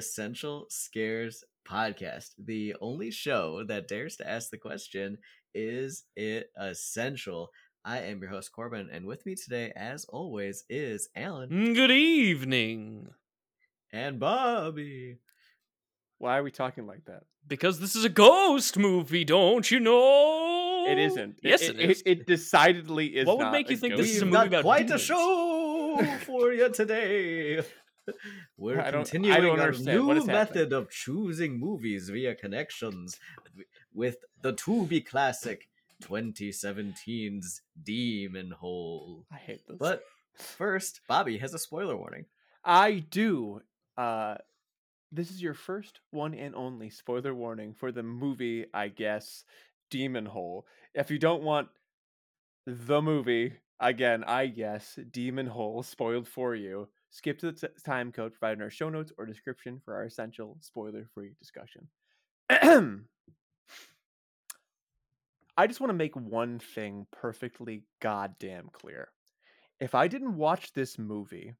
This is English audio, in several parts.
Essential Scares podcast, the only show that dares to ask the question Is it essential? I am your host, Corbin, and with me today, as always, is Alan mm, Good evening. and Bobby. Why are we talking like that? Because this is a ghost movie, don't you know? It isn't. Yes, it, it is. It, decidedly is. What would not make you think ghost this is a We've movie got about quite demons. a show for you today. We're I continuing don't our new method of choosing movies via connections with the to be classic 2017's Demon Hole. I hate this. But first, Bobby has a spoiler warning. I do. Uh, this is your first one and only spoiler warning for the movie, I guess, Demon Hole. If you don't want the movie, again, I guess, Demon Hole spoiled for you, skip to the t- time code provided in our show notes or description for our essential spoiler free discussion. I just want to make one thing perfectly goddamn clear. If I didn't watch this movie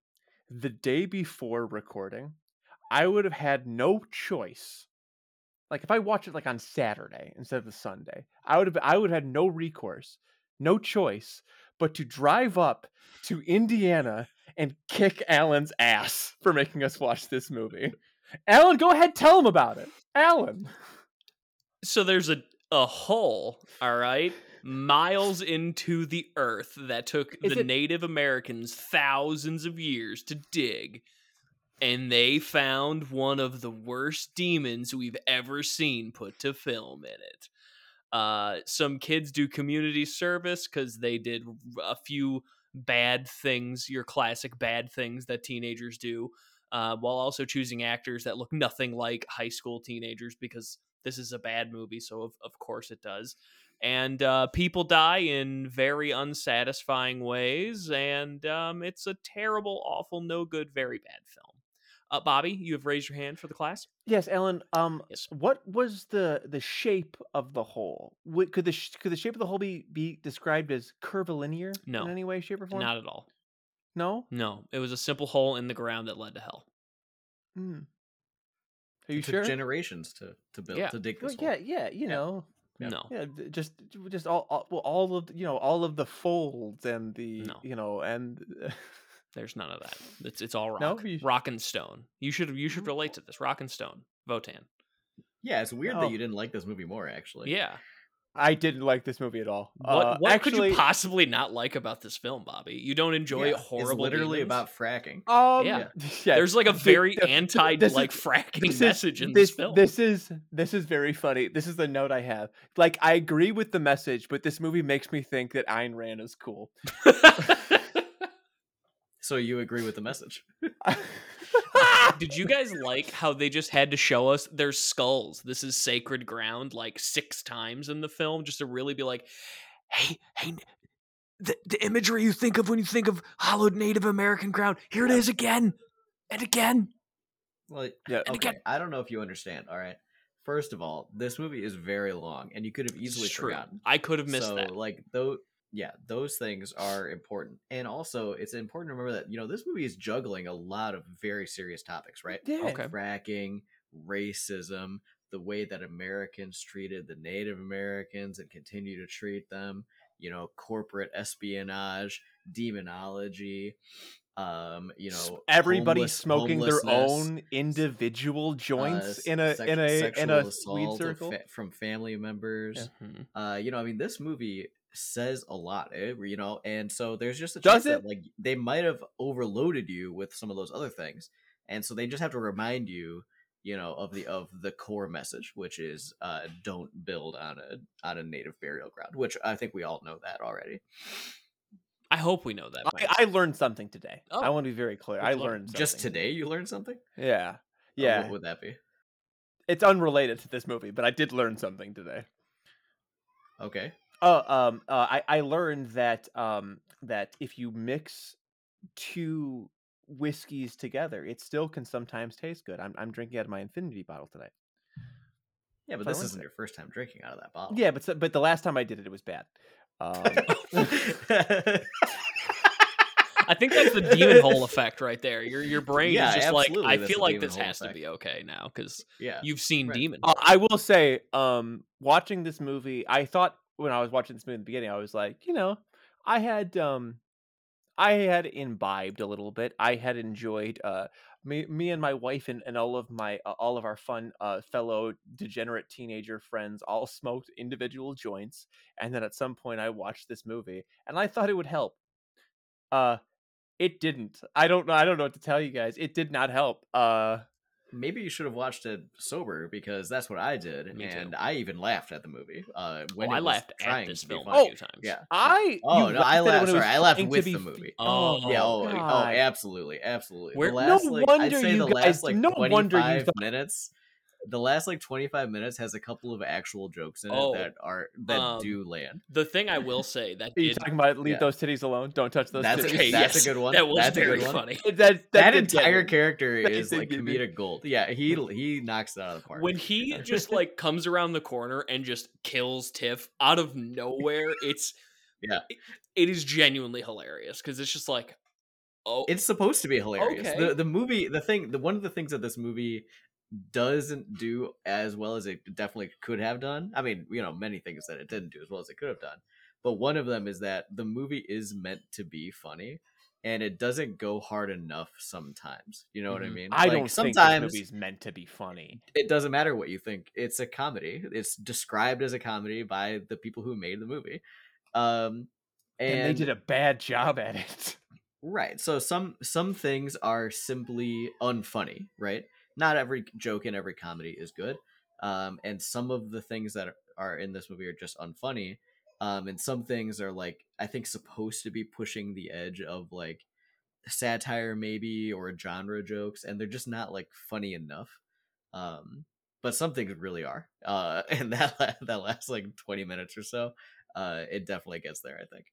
the day before recording, I would have had no choice. Like if I watched it like on Saturday instead of the Sunday, I would have I would have had no recourse, no choice but to drive up to Indiana and kick Alan's ass for making us watch this movie. Alan, go ahead, tell him about it. Alan. So there's a a hole, all right, miles into the earth that took Is the it- Native Americans thousands of years to dig. And they found one of the worst demons we've ever seen put to film in it. Uh, some kids do community service because they did a few bad things, your classic bad things that teenagers do, uh, while also choosing actors that look nothing like high school teenagers because this is a bad movie, so of, of course it does. And uh, people die in very unsatisfying ways, and um, it's a terrible, awful, no good, very bad film. Uh, Bobby, you have raised your hand for the class. Yes, Alan. Um, Yes. what was the the shape of the hole? Would, could the sh- could the shape of the hole be be described as curvilinear No. in any way, shape, or form? Not at all. No. No, it was a simple hole in the ground that led to hell. Hmm. Are you it took sure? generations to to build Yeah. to dig this yeah, hole. yeah. You Yeah. know, Yeah. No. yeah. Just just all all, well, all of the- you know all of the folds and the No. you know and There's none of that. It's it's all rock. No? You- Rock and stone. You should you should relate to this. Rock and stone. Votan. Yeah, it's weird Oh. that you didn't like this movie more. Actually, Yeah. I didn't like this movie at all. What Uh, what could you possibly not like about this film, Bobby? You don't enjoy Yeah, horrible. It's literally demons? about fracking. Um, Yeah. yeah. There's like a very the- anti this is- like fracking this is- message in this, film. This is this is very funny. This is the note I have. Like I agree with the message, but this movie makes me think that Ayn Rand is cool. So you agree with the message? Did you guys like how they just had to show us their skulls? This is sacred ground like six times in the film, just to really be like, hey, hey, the, the imagery you think of when you think of hollowed Native American ground, here it is again and again. Well, Yeah. And okay. again- I don't know if you understand. All right. First of all, this movie is very long, and you could have easily forgotten. I could have missed so, that. like, though, yeah, those things are important, and also it's important to remember that you know this movie is juggling a lot of very serious topics, right? yeah. Okay. Fracking, racism, the way that Americans treated the Native Americans and continue to treat them, you know, corporate espionage, demonology, um, you know, Everybody homeless- smoking their own individual uh, joints s- in a sex- in a in a weed circle. fa- from family members. Mhm. Uh, you know, I mean, this movie says a lot, eh, you know, and so there's just a Does chance that like they might have overloaded you with some of those other things, and so they just have to remind you, you know, of the of the core message, which is uh, don't build on a on a native burial ground, which I think we all know that already. I hope we know that. I, I learned something today. I Oh. want to be very clear. What'd I learned something. Just today, you learned something. Yeah. Uh, Yeah. what would that be? it's unrelated to this movie, but I did learn something today. Okay. Oh, um, uh, I I learned that um that if you mix two whiskeys together, it still can sometimes taste good. I'm I'm drinking out of my infinity bottle tonight. Yeah, but So this isn't that. your first time drinking out of that bottle. Yeah, but so- but the last time I did it, it was bad. Um, I think that's the demon hole effect right there. Your your brain Yeah, is just like, I feel like this hole has to be okay now because yeah. you've seen Right. demon. Uh, I will say, um, watching this movie, I thought when I was watching this movie in the beginning, I was like, you know, I had um, I had imbibed a little bit. I had enjoyed uh, me, me and my wife and, and all of my uh, all of our fun uh, fellow degenerate teenager friends all smoked individual joints, and then at some point I watched this movie, and I thought it would help. Uh, it didn't. I don't know. I don't know what to tell you guys. It did not help. Uh. Maybe you should have watched it sober because that's what I did, Me too. and I even laughed at the movie. Uh, when oh, it I was laughed at trying this to be film funny. a few times. Yeah. I Oh, you no, I laughed at it laughed- when it was sorry, I laughed trying to with be the movie. Oh, Yeah, oh, oh, God. absolutely, absolutely. Where- the No last, like, I'd wonder say you the guys- last like no wonder you 25 thought- minutes. The last like 25 minutes has a couple of actual jokes in it Oh, that are that um, do land. The thing I will say that Are you did, talking about leave yeah. those titties alone? Don't touch those That's titties. okay, that's yes, a good one. That was That's a very good one. funny. That, that, That, entire character That is did like get me. comedic gold. Yeah, he he knocks it out of the park. when he just like comes around the corner and just kills Tiff out of nowhere, it's Yeah. it, it is genuinely hilarious because it's just like, oh, it's supposed to be hilarious. Okay. The the movie, the thing, the one of the things that this movie doesn't do as well as it definitely could have done. I mean, you know, many things that it didn't do as well as it could have done. But one of them is that the movie is meant to be funny and it doesn't go hard enough sometimes. You know what I Mhm. mean? I Like, don't think sometimes this movie's meant to be funny. it doesn't matter what you think. It's a comedy. It's described as a comedy by the people who made the movie. Um and, And, they did a bad job at it. Right. So some some things are simply unfunny, right? Not every joke in every comedy is good. Um and some of the things that are in this movie are just unfunny. Um and some things are like I think supposed to be pushing the edge of like satire maybe or genre jokes and they're just not like funny enough. Um but some things really are. Uh and that that lasts like 20 minutes or so. Uh it definitely gets there, I think.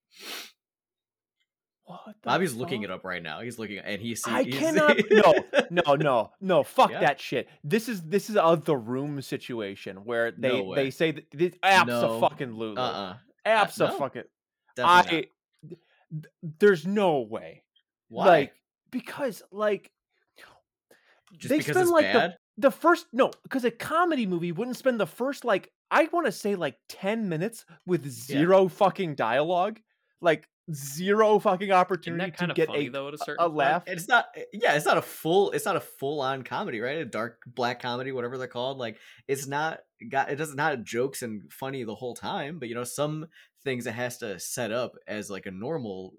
Bobby's looking it up right now. He's looking, and he's. I he's- cannot. No, no, no, no. Fuck Yeah. that shit. This is this is a the room situation where they No they say that this No. absolutely, Uh uh absolutely. Definitely I th- there's no way. Why? Like because like Just they because spend like bad? the the first no because a comedy movie wouldn't spend the first like I want to say like ten minutes with zero fucking dialogue, like zero fucking opportunity that kind to of get funny a though? At a a certain point? laugh. It's not. Eh, yeah, it's not a full. It's not a full on comedy, right? A dark black comedy, whatever they're called. Like it's not got. It doesn't have jokes and funny the whole time. But you know, some things it has to set up as like a normal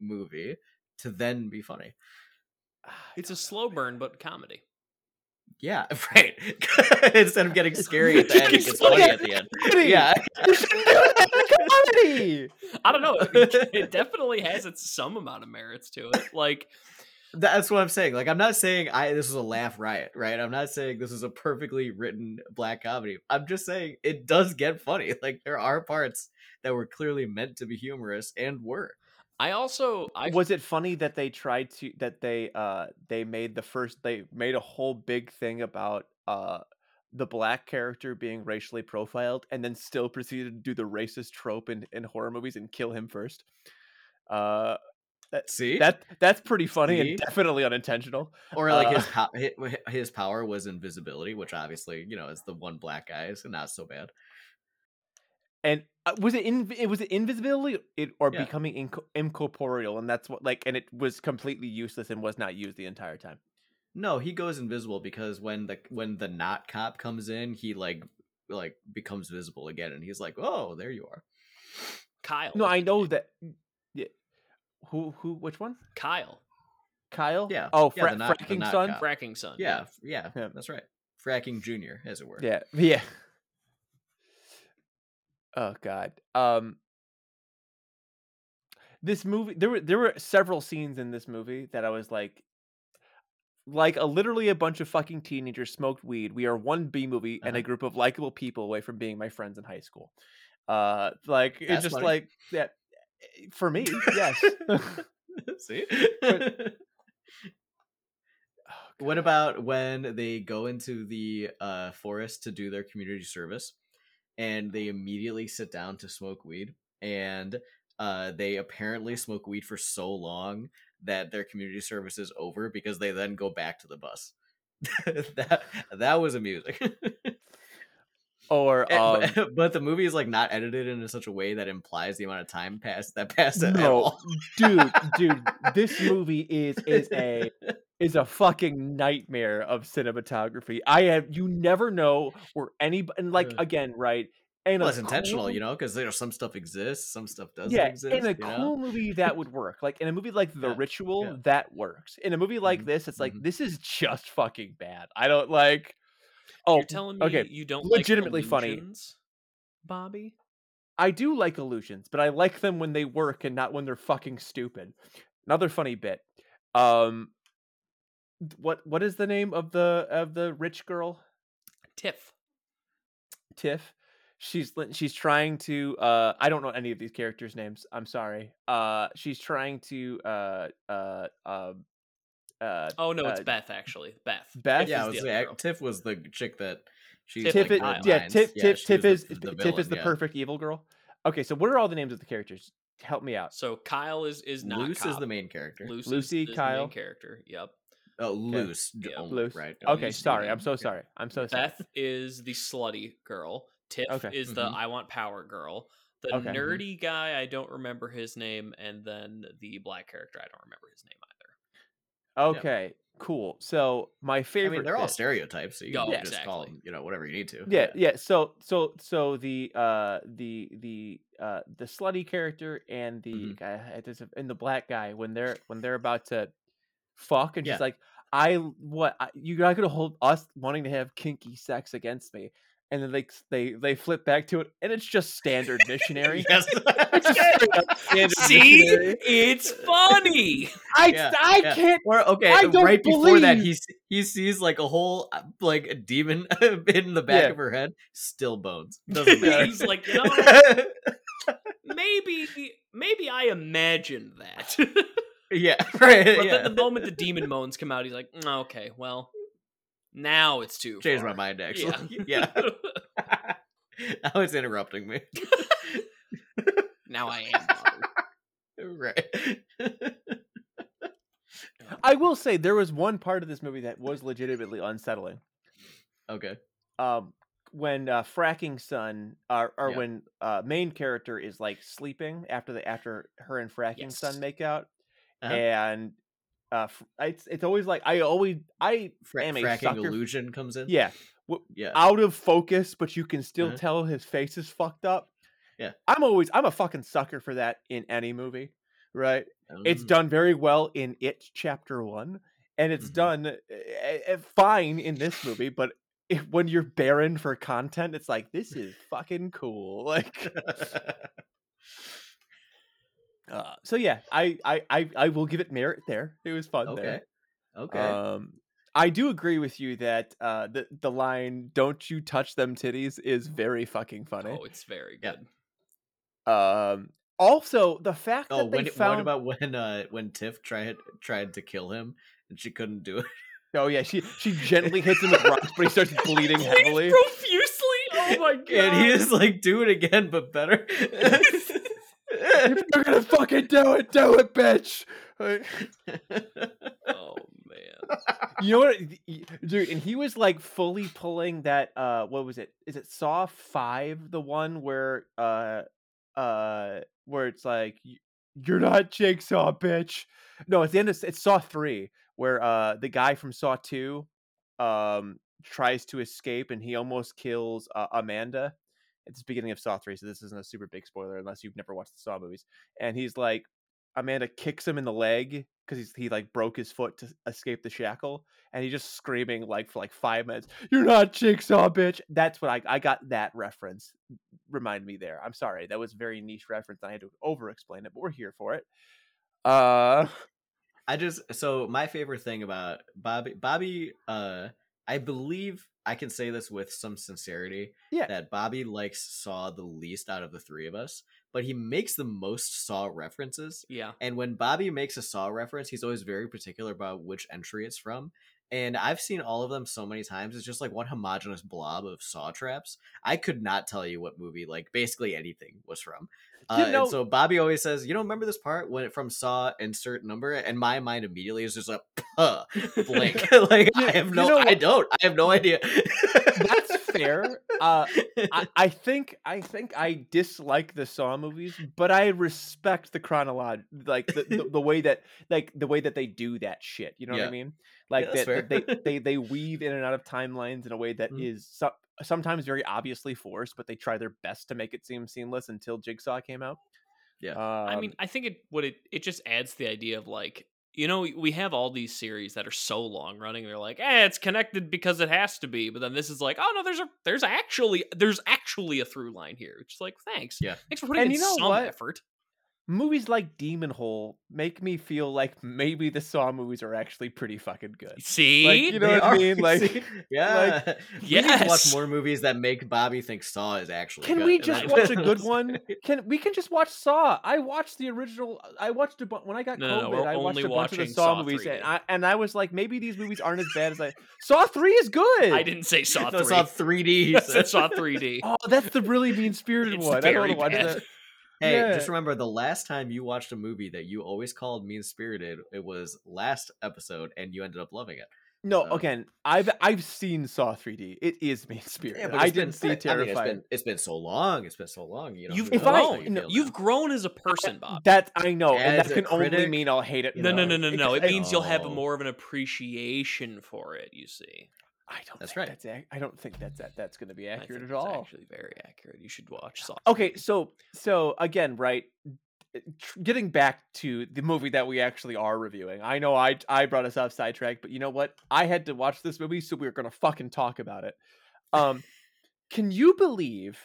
movie to then be funny. Ah, it's a slow burn, but comedy. Yeah, right. Instead of getting scary at the end, it gets funny at the end. Yeah. You should do that in a comedy. I don't know. It, it definitely has its some amount of merits to it. Like That's what I'm saying. Like, I'm not saying I this is a laugh riot, right? I'm not saying this is a perfectly written black comedy. I'm just saying it does get funny. Like, there are parts that were clearly meant to be humorous and were. I also I was it funny that they tried to that they uh they made the first they made a whole big thing about uh the black character being racially profiled and then still proceeded to do the racist trope in, in horror movies and kill him first uh that, See, that that's pretty funny See? and definitely unintentional or like his uh, pow- hi- his power was invisibility, which obviously you know is the one black guy is not so bad. and uh, was it in it was it invisibility it, or Yeah. becoming inco- incorporeal and that's what like and it was completely useless and was not used the entire time No, he goes invisible because when the when the not cop comes in, he like like becomes visible again, and he's like, "Oh, there you are." Kyle. no i know that yeah. who who which one Kyle, Kyle? Yeah, Oh, yeah, fra- the not- fracking son. cop. fracking son. Yeah, f- yeah, Yeah. that's right. Fracking Junior, as it were. Yeah, yeah. Oh God. Um. This movie, there were there were several scenes in this movie that I was like, like a literally a bunch of fucking teenagers smoked weed. We are one B movie and a Uh-huh. group of likable people away from being my friends in high school. Uh, like it's just funny. like that for me. Yes. See. But- Oh, what about when they go into the uh, forest to do their community service, and they immediately sit down to smoke weed, and uh, they apparently smoke weed for so long that their community service is over because they then go back to the bus. that that was amusing. Or um, And- but, but the movie is like not edited in such a way that implies the amount of time passed that passed at No, all. dude, dude, this movie is is a is a fucking nightmare of cinematography. I have you never know where any and like again, right? And Well, it's intentional, cool- you know, because there's some stuff exists, some stuff doesn't yeah, exist. in a you know? cool movie that would work. Like in a movie like The Yeah, Ritual, yeah. that works. In a movie like Mhm, this, it's like mhm. this is just fucking bad. I don't like. Oh, You're telling me okay. you don't legitimately like funny. Bobby? I do like illusions, but I like them when they work and not when they're fucking stupid. Another funny bit. Um what what is the name of the of the rich girl? Tiff. Tiff. She's she's trying to uh I don't know any of these characters names. I'm sorry. Uh she's trying to uh uh um uh Oh no, it's Uh, Beth actually. Beth. Beth? Yeah, is was the the, other ac- girl. Tiff was the chick that she's Tiff Tiff like is, yeah. Tiff Yeah, Tiff she Tiff is the, the Tiff villain, is the yeah. perfect evil girl. Okay, so what are all the names of the characters? Help me out. So Kyle is is not Luce is the main character. Luce is- Lucy, is the Kyle. main character. Yep. Oh, loose. d- Yeah. only, Luce. Right. Okay, sorry. I'm so sorry. I'm so sorry. Beth is the slutty girl. Tiff Okay. is the Mhm. I want power girl. The Okay. nerdy guy, I don't remember his name, and then the black character, I don't remember his name either. Okay, cool. So my I favorite. mean, they're all stereotypes, so you Oh, can yeah, just call exactly. them, you know, whatever you need to. Yeah, yeah. So, so, so the uh, the the uh, the slutty character and the Mhm. guy and the black guy when they're when they're about to fuck and Yeah. she's like, I what I, you're not gonna hold us wanting to have kinky sex against me, and then they they they flip back to it and it's just standard missionary. yes. It's just straight up standard See, missionary. it's funny. I Yeah, I yeah. can't. Or okay, I don't right before that, he he sees like a whole uh, like a demon in the back Yeah. of her head, still bones. Doesn't matter. He's like, you know, maybe, maybe I imagined that. yeah, right. but yeah. then the moment the demon moans come out, he's like, "Mm, okay, well, now it's too Changed my mind actually. Yeah. now it's interrupting me. now I am right. I will say there was one part of this movie that was legitimately unsettling. okay. um when uh fracking son or, or Yeah. when uh main character is like sleeping after the after her and fracking son make out Uh-huh. and uh it's it's always like i always i Fra- am a fracking sucker illusion comes in. yeah w- Yeah. out of focus but you can still Uh-huh. tell his face is fucked up Yeah. i'm always i'm a fucking sucker for that in any movie right it's Um, done very well in it chapter one and it's Mhm. done uh, fine in this movie but if, when you're barren for content it's like this is fucking cool like uh, so yeah I, I i i will give it merit there it was fun okay. there Okay. um i do agree with you that uh the the line don't you touch them titties is very fucking funny Oh, it's very Yeah. good. um also the fact oh, that they when, found what about when uh when Tiff tried tried to kill him and she couldn't do it? oh yeah she she gently hits him with rocks but he starts bleeding heavily profusely. Oh my god! And he is like, do it again, but better. if you're gonna fucking do it do it bitch. Like, oh man. you know what dude and he was like fully pulling that uh what was it? Is it saw 5 the one where uh uh where it's like you're not jigsaw bitch. No it's the end of it's saw 3 where uh the guy from saw 2 um tries to escape and he almost kills uh, amanda at the beginning of saw 3 so this isn't a super big spoiler unless you've never watched the saw movies and he's like amanda kicks him in the leg because he's he like broke his foot to escape the shackle and he's just screaming like for like five minutes you're not jigsaw bitch! That's what i i got that reference remind me there. I'm sorry that was a very niche reference i had to over explain it but we're here for it. Uh I just so my favorite thing about Bobby Bobby uh I believe I can say this with some sincerity Yeah. that Bobby likes Saw the least out of the three of us, but he makes the most Saw references. Yeah. And when Bobby makes a Saw reference, he's always very particular about which entry it's from. And I've seen all of them so many times. It's just like one homogenous blob of Saw traps. I could not tell you what movie, like basically anything, was from. Uh, You know- and so Bobby always says, "You don't remember this part when it from Saw insert number?" And my mind immediately is just like, "Puh, blank." like You- I have you no, know I don't, I have no idea. That's fair. Uh, I, I think I think I dislike the Saw movies, but I respect the chronology, like the, the, the way that like the way that they do that shit. You know what I mean? Like that's that, that they, they they weave in and out of timelines in a way that is Mhm. so, sometimes very obviously forced, but they try their best to make it seem seamless until Jigsaw came out. Yeah. Um, I mean, I think it what it it just adds the idea of like you know we- have all these series that are so long running. They're like, eh, it's connected because it has to be. But then this is like, oh no, there's a there's actually there's actually a through line here. Which is like, thanks, Yeah. thanks for putting And in you know some what? effort. Movies like Demon Hole make me feel like maybe the Saw movies are actually pretty fucking good. See, you know They what I mean? Like- see? yeah, we need to watch more movies that make Bobby think Saw is actually. Can good, we just that- watch a good one? Can we can just watch Saw? I watched the original. I watched a bu- when I got No, COVID. no, I watched a bunch of the Saw, Saw movies, 3D. and I, and I was like, maybe these movies aren't as bad as I. Saw three is good. I didn't say Saw No, three. Saw 3D. he I said said. Saw 3D. Oh, that's the really mean spirited one. I don't want to watch bad. that. Hey, Yeah. just remember the last time you watched a movie that you always called mean spirited, it was last episode, and you ended up loving it. No, So- again, I've I've seen Saw 3D. It is mean spirited. I it's been- didn't see I mean, it's been it's been so long. It's been so long. You know, You've who I- grown. you no, you've grown as a person, Bob. That I know, and that a can only mean I'll hate it. No, no, no, no, no. It I- means you'll have Oh. more of an appreciation for it. You see, I don't. That's think right. That's ac- I don't think that's that, that's going to be accurate at it's all. Actually, very accurate. You should watch Saw. Okay, so so again, right? tr- Getting back to the movie that we actually are reviewing. I know I I brought us off sidetrack, but you know what? I had to watch this movie, so we were gonna fucking talk about it. Um, can you believe?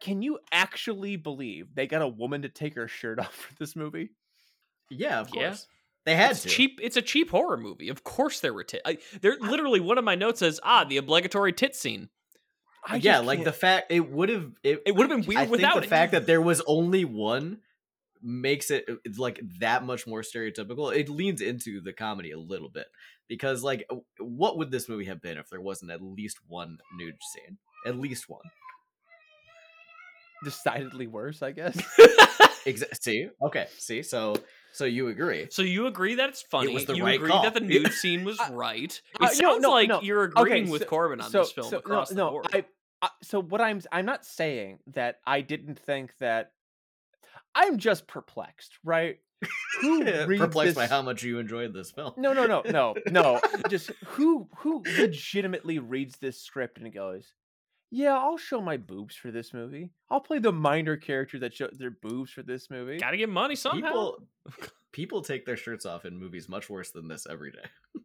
Can you actually believe they got a woman to take her shirt off for this movie? Yeah, of Yeah. Course. They had it's to. cheap. It's a cheap horror movie. Of course, there were tit. I, there literally one of my notes says, "Ah, the obligatory tit scene." I yeah, like can't- the fact it would have it, It would have been weird I think without the it. fact that there was only one makes it it's like that much more stereotypical. It leans into the comedy a little bit because like what would this movie have been if there wasn't at least one nude scene? At least one. decidedly worse, I guess. Exa- see? Okay. See? So so you agree. so you agree that it's funny. was the you right agree call. that the nude scene was right. It uh, sounds no, like no. you're agreeing Okay, with so- Corbin on so, this film so, across no, the no, board. I, I, so what I'm I'm not saying that I didn't think that I'm just perplexed, right? Who reads Perplexed by how much you enjoyed this film. No, no, no, no, no. Just who who legitimately reads this script and goes, "Yeah, I'll show my boobs for this movie. I'll play the minor character that show their boobs for this movie." Gotta get money somehow. People people take their shirts off in movies much worse than this every day.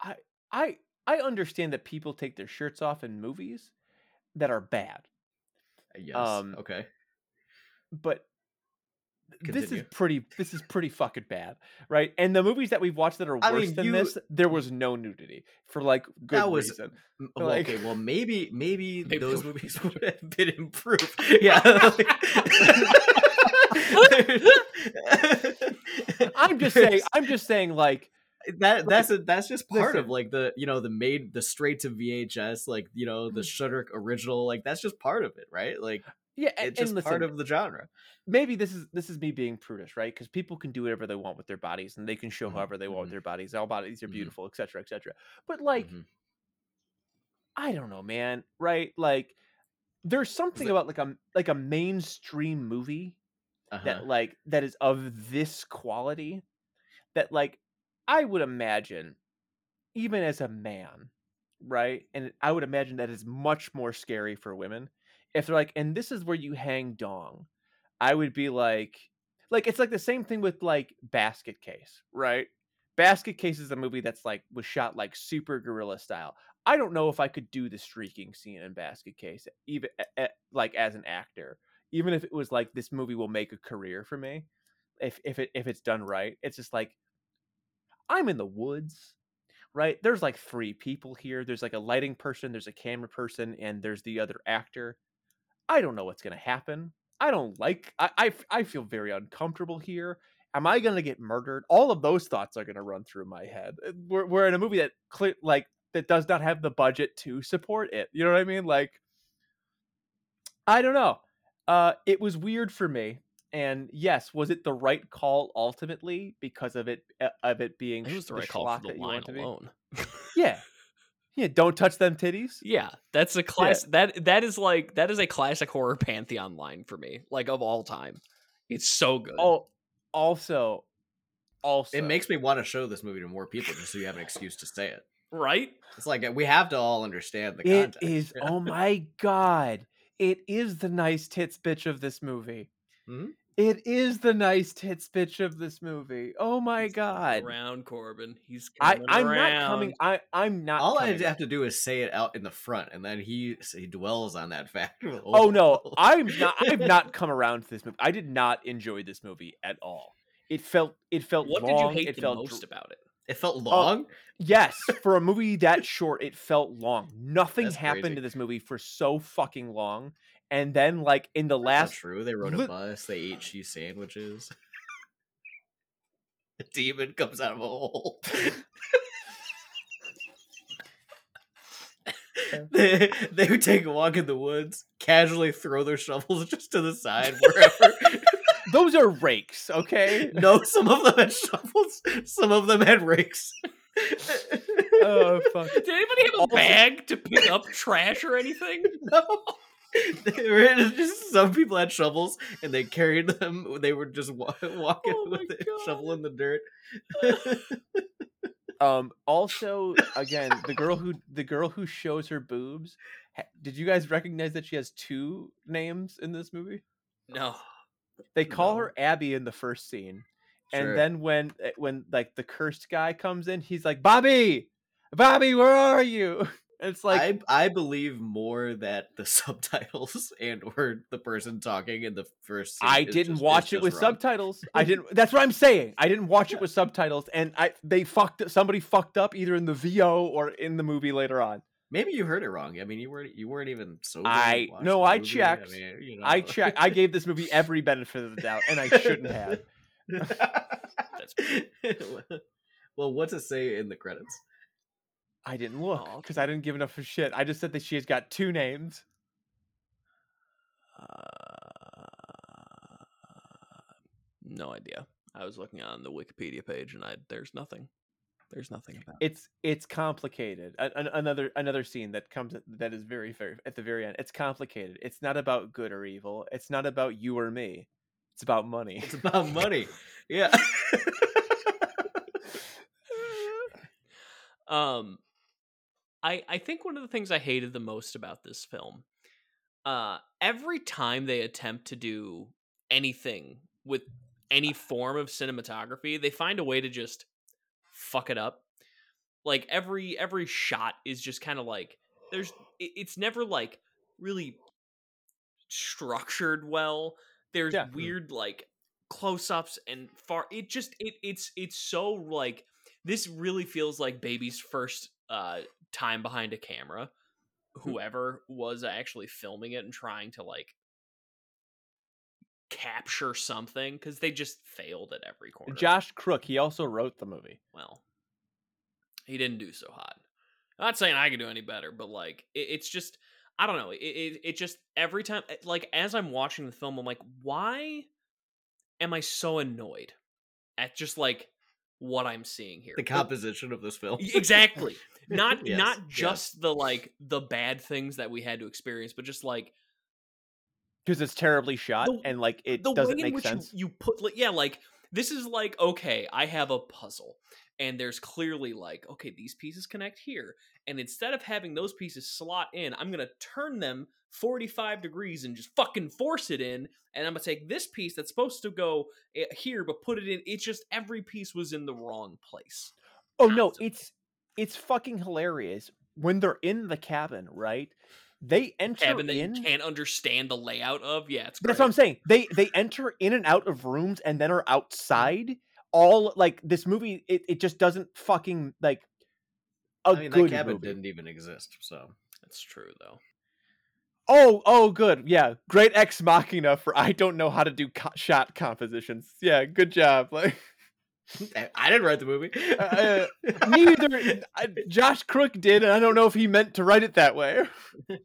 I I I understand that people take their shirts off in movies that are bad, Yes. Um, okay. but this is pretty this is pretty fucking bad, right? And the movies that we've watched that are I worse mean, than you- this, there was no nudity for like good That was- reason. Well, like- okay, well maybe maybe Maybe those movies would have been improved. Yeah. I'm just saying. I'm just saying. Like, that that's a, that's just part of like the you know the made the straight to VHS like you know Mm. the Shudder original like that's just part of it right like yeah, and, it's just listen, part of the genre. maybe this is this is me being prudish, right? Because people can do whatever they want with their bodies, and they can show Mhm, however they want with mhm. their bodies. All bodies are Mhm. beautiful, etc., etc. But like, Mhm. I don't know, man. Right? Like, there's something about like a like a mainstream movie Uh-huh. that like that is of this quality that like I would imagine even as a man, right? And I would imagine that is much more scary for women if they're like and this is where you hang dong. I would be like like it's like the same thing with like Basket Case, right? Basket Case is a movie that's like was shot like super guerrilla style. I don't know if I could do the streaking scene in Basket Case even like as an actor even if it was like this movie will make a career for me if if it if it's done right it's just like i'm in the woods right there's like three people here there's like a lighting person there's a camera person and there's the other actor i don't know what's going to happen. I don't like I I feel very uncomfortable here. Am i going to get murdered? All of those thoughts are going to run through my head. Uh, we're, we're in a movie that clear like that does not have the budget to support it you know what i mean? Like i don't know. Uh, it was weird for me, and yes, was it the right call ultimately because of it uh, of it being It was the right call for the line want to be? alone. Yeah, yeah. Don't touch them titties. Yeah, that's a class. That that is like that is a classic horror pantheon line for me, like of all time. It's so good. Oh, also, also, It makes me want to show this movie to more people just so you have an excuse to say it. right? It's like we have to all understand the It context. is. Yeah. Oh my god! It is the nice tits bitch of this movie. Mhm. It is the nice tits bitch of this movie. Oh my He's god! around Corbin. He's I coming I'm around. not coming. I I'm not. All I coming have to do is say it out in the front, and then he he dwells on that fact. the Oh no, I'm not. I've not come around to this movie. I did not enjoy this movie at all. It felt. It felt What long. did you hate it the felt most dr- about it? It felt oh, long. Yes, for a movie that short, it felt long. Nothing That's happened crazy. to this movie for so fucking long, and then like in the last true. They rode a bus. They ate cheese sandwiches. a demon comes out of a hole. they, they would take a walk in the woods, casually throw their shovels just to the side wherever. those are rakes, okay? no, some of them had shovels, some of them had rakes. oh fuck. Did anybody have a Also- bag to pick up trash or anything? no. They were just some people had shovels and they carried them. They were just wa- walking Oh with a God. shovel in the dirt. Um. Also, again, the girl who the girl who shows her boobs. ha- Did you guys recognize that she has two names in this movie? No. They call No. her Abby in the first scene, Sure. and then when eh, when like the cursed guy comes in, he's like, "Bobby, Bobby, where are you?" It's like I I believe more that the subtitles and or the person talking in the first. scene I didn't just- watch it with wrong. subtitles. I didn't. That's what I'm saying. I didn't watch it with subtitles, and I they fucked. Somebody fucked up either in the VO or in the movie later on. Maybe you heard it wrong. I mean, you weren't you weren't even so. I- no, I movie. checked. mean, you know. I checked. I gave this movie every benefit of the doubt, and I shouldn't have. That's well, what's it say in the credits? I didn't look Oh, because I didn't give enough of shit. I just said that she has got two names. Uh, no idea. I was looking on the Wikipedia page and I there's nothing. There's nothing about it. It's it's complicated. A- an- another another scene that comes at, that is very very at the very end. It's complicated. It's not about good or evil. It's not about you or me. It's about money. It's about money. Yeah. Um, I I think one of the things I hated the most about this film, uh, every time they attempt to do anything with any form of cinematography, they find a way to just fuck it up. Like every every shot is just kind of like there's it- it's never like really structured well. There's Yeah. Mm. weird like close-ups and far it just it it's it's so like this really feels like baby's first uh time behind a camera whoever was actually filming it and trying to like capture something because they just failed at every corner Josh Crook. He also wrote the movie. well he didn't do so hot not saying i could do any better but like it, it's just i don't know it, it, it just every time eh, like as i'm watching the film i'm like why am i so annoyed at just like what i'm seeing here the Like, composition of this film. exactly. not Yes, not yes. just the like the bad things that we had to experience but just like because it's terribly shot The- and like it the doesn't way in make which sense. You, you put like yeah like this is like okay i have a puzzle and there's clearly like okay these pieces connect here and instead of having those pieces slot in i'm gonna turn them 45 degrees and just fucking force it in and i'm gonna take this piece that's supposed to go eh, here but put it in it's just every piece was in the wrong place oh no, it's it's fucking hilarious when they're in the cabin, right? They enter cabin that in. you can't understand the layout of yeah it's That's what I'm saying. They they enter in and out of rooms and then are outside. All like this movie, it, it just doesn't fucking like a I mean, that cabin movie. didn't even exist. So that's true though Oh, oh, good. Yeah, great ex machina for I don't know how to do co- shot compositions. Yeah, good job. Like I didn't write the movie. uh, neither I, Josh Crook did, and I don't know if he meant to write it that way.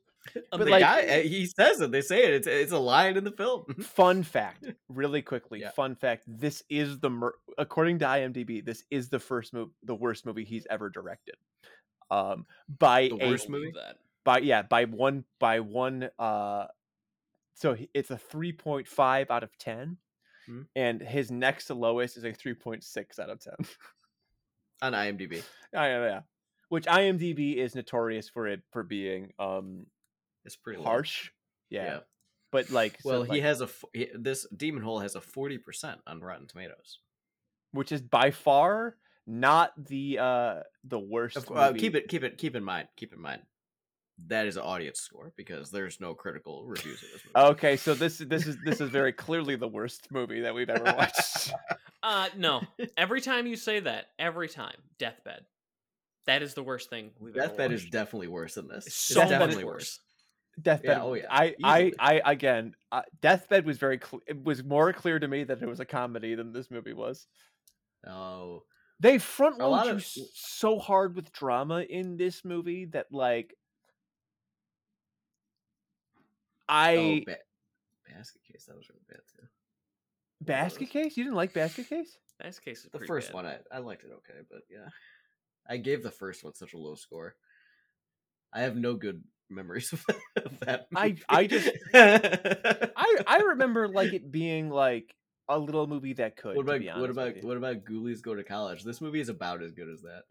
But, The like- guy, uh, he says it. They say it. It's it's a line in the film. fun fact, really quickly. Yeah. Fun fact: This is the according to IMDb, this is the first movie, the worst movie he's ever directed. Um, by The a worst Believe movie? that. by yeah by one by one uh so it's a 3.5 out of 10 Hmm. and his next lowest is a 3.6 out of 10 on IMDb. yeah, yeah, which imdb is notorious for it for being um It's pretty harsh yeah, Yeah. but like so, Well, he like, has a he, this Demon Hole has a forty percent on Rotten Tomatoes. which is by far not the uh the worst Of, uh, keep it keep it keep in mind. Keep in mind that is an audience score because there's no critical reviews of this movie. okay so this this is this is very clearly the worst movie that we've ever watched Uh, no. Every time you say that, every time, deathbed. That is the worst thing we've ever Deathbed is definitely worse than this. It's It's so much definitely worse. worse. Deathbed. oh yeah, I, I. I, again, uh, Deathbed was very. Cl- it was more clear to me that it was a comedy than this movie was. Oh, They front A load you of- so hard with drama in this movie that like, oh, I oh ba- basket case. That was really bad too. basket case. You didn't like basket case? Basket case is The first bad. one, I, I liked it okay, but yeah, I gave the first one such a low score. I have no good memories of that. Of that I- I just- I I remember like it being like a little movie that could. what about be what about what about Ghoulies Go to College? This movie is about as good as that.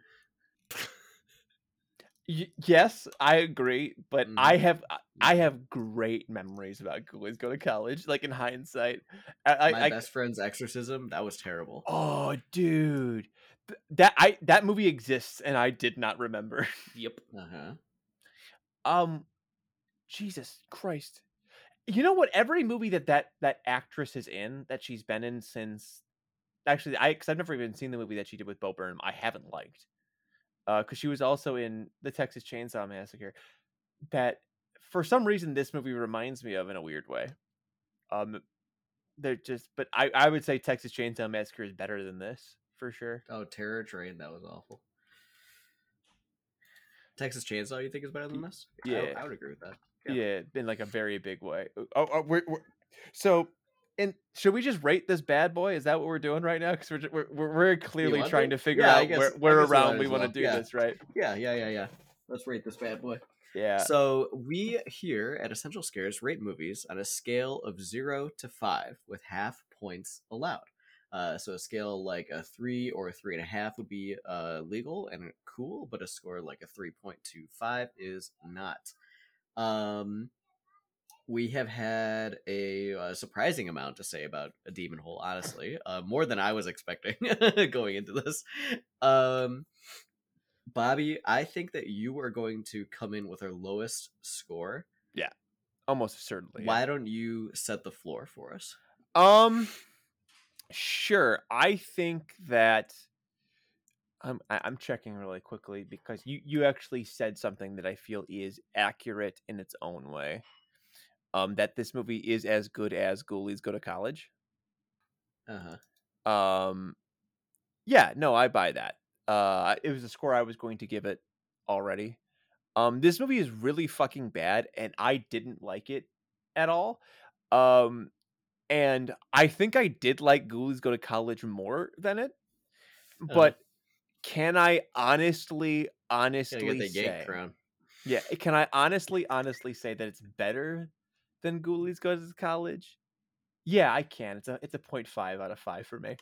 Y- yes, I agree, but Mhm. I have I- I Mhm. have great memories about Ghoulies Go to College. Like in hindsight, I, I, My I best friend's exorcism that was terrible. oh dude, Th- that I that movie exists and I did not remember. Yep. Uh huh. um, Jesus Christ, you know what? Every movie that that that actress is in that she's been in since actually I because I've never even seen the movie that she did with Bo Burnham. I haven't liked. Uh, because she was also in the Texas Chainsaw Massacre. That for some reason this movie reminds me of in a weird way. Um, they're just, but I I would say Texas Chainsaw Massacre is better than this for sure. Oh, Terror Train, that was awful. Texas Chainsaw, you think is better than this? I- yeah. I, would agree with that. Yeah. in like a very big way. Oh, oh we're, we're so. And should we just rate this bad boy? Is that what we're doing right now? Because we're, we're we're clearly trying to? to figure Yeah, out guess- where, where around we want to do Yeah. this, right? Yeah, yeah, yeah, yeah. Let's rate this bad boy. Yeah. So we here at Essential Scares rate movies on a scale of zero to five, with half points allowed. Uh, so a scale like a three or a three and a half would be uh, legal and cool, but a score like a three point two five is not. Um, we have had a, uh surprising amount to say about a demon hole. Honestly, uh, more than I was expecting going into this. Um, Bobby, I think that you are going to come in with our lowest score. Yeah almost certainly. Why don't you set the floor for us? Um, sure. I think that I'm I'm checking really quickly because you you actually said something that I feel is accurate in its own way. Um, that this movie is as good as Ghoulies Go to College. Uh huh. Um, yeah, no, I buy that. Uh, it was a score I was going to give it already. Um, this movie is really fucking bad, and I didn't like it at all. Um, and I think I did like Ghoulies Go to College more than it. But can I honestly, honestly say, yeah, can I honestly, honestly say that it's better than Ghoulies Go to College? Yeah, I can. It's a it's a 0.5 out of five for me.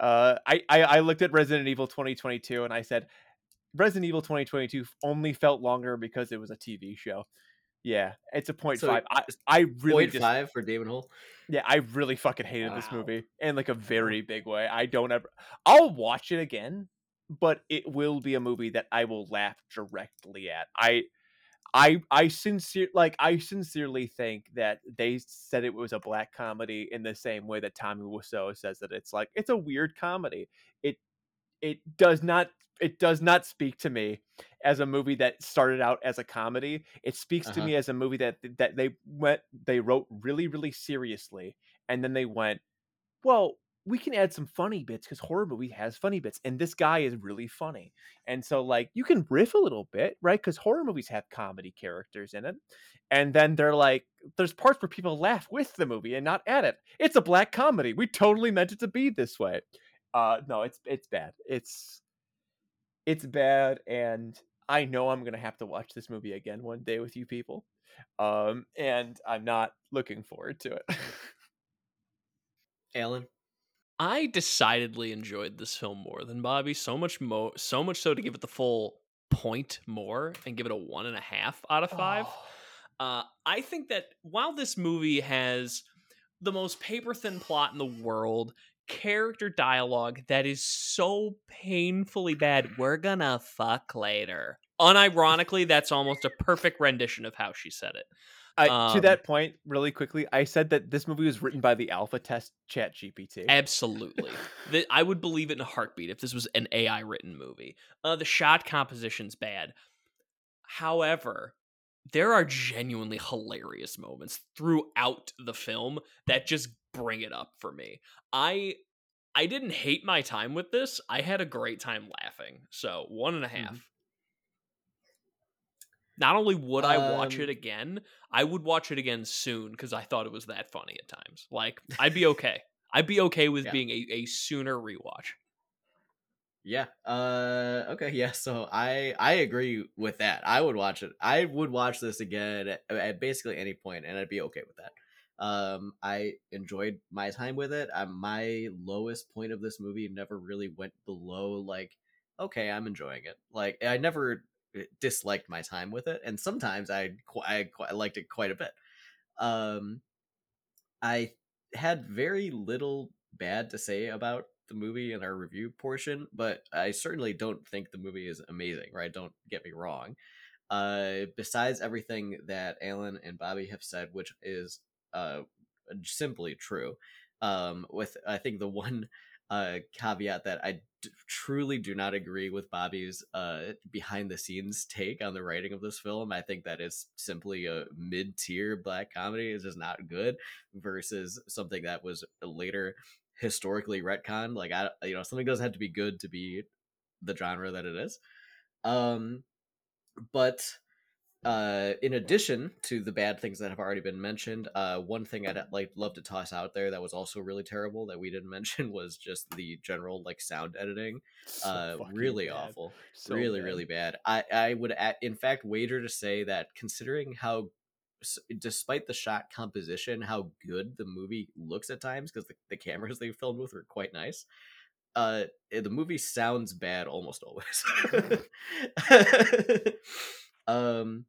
Uh, I, I I looked at Resident Evil 2022 and I said Resident Evil 2022 only felt longer because it was a TV show. Yeah, it's a 0.5. So, I I really Point just five for David Hole. yeah, I really fucking hated this movie in like a very big way. I don't ever. I'll watch it again, but it will be a movie that I will laugh directly at. I, I, I sincere like I sincerely think that they said it was a black comedy in the same way that Tommy Wiseau says that it's like it's a weird comedy. It, it does not. It does not speak to me as a movie that started out as a comedy. It speaks to Uh-huh. me as a movie that that they went they wrote really really seriously and then they went, "Well, we can add some funny bits because horror movie has funny bits, and this guy is really funny. And so, like, you can riff a little bit, right? Because horror movies have comedy characters in it, and then they're like, there's parts where people laugh with the movie and not at it. It's a black comedy. We totally meant it to be this way. Uh, no, it's it's bad. It's it's bad, and I know I'm gonna have to watch this movie again one day with you people. Um, and I'm not looking forward to it. Alan, I decidedly enjoyed this film more than Bobby. So much more, so much so to give it the full point more and give it a one and a half out of five. Oh. Uh, I think that while this movie has the most paper thin plot in the world, character dialogue that is so painfully bad, we're gonna fuck later. Unironically, that's almost a perfect rendition of how she said it. I, to Um, that point, really quickly, I said that this movie was written by the alpha test Chat GPT. Absolutely. That I would believe it in a heartbeat if this was an AI written movie. Uh, the shot composition's bad. However, there are genuinely hilarious moments throughout the film that just bring it up for me. I I didn't hate my time with this. I had a great time laughing. So one and a half. Mhm. Not only would I watch Um, it again, I would watch it again soon because I thought it was that funny at times. Like I'd be okay. I'd be okay with Yeah. being a, a sooner rewatch. Yeah. Uh okay, yeah. So I I agree with that. I would watch it. I would watch this again at, at basically any point and I'd be okay with that. Um I enjoyed my time with it. Um, my lowest point of this movie never really went below like okay, I'm enjoying it. Like I never disliked my time with it and sometimes I I, I liked it quite a bit. Um I had very little bad to say about the movie in our review portion, but I certainly don't think the movie is amazing, right? Don't get me wrong. Uh, besides everything that Alan and Bobby have said, which is uh, simply true, um, with I think the one uh, caveat that I d- truly do not agree with Bobby's uh, behind the scenes take on the writing of this film. I think that is simply a mid tier black comedy. It's just not good versus something that was later historically retconned. Like I, you know, something doesn't have to be good to be the genre that it is. Um, but uh, in addition to the bad things that have already been mentioned, uh, one thing I'd like love to toss out there that was also really terrible that we didn't mention was just the general like sound editing. So Uh, really bad. awful So really bad. really bad i i would in fact wager to say that considering how despite the shot composition how good the movie looks at times because the, the cameras they filmed with were quite nice uh eh, the movie sounds bad almost always um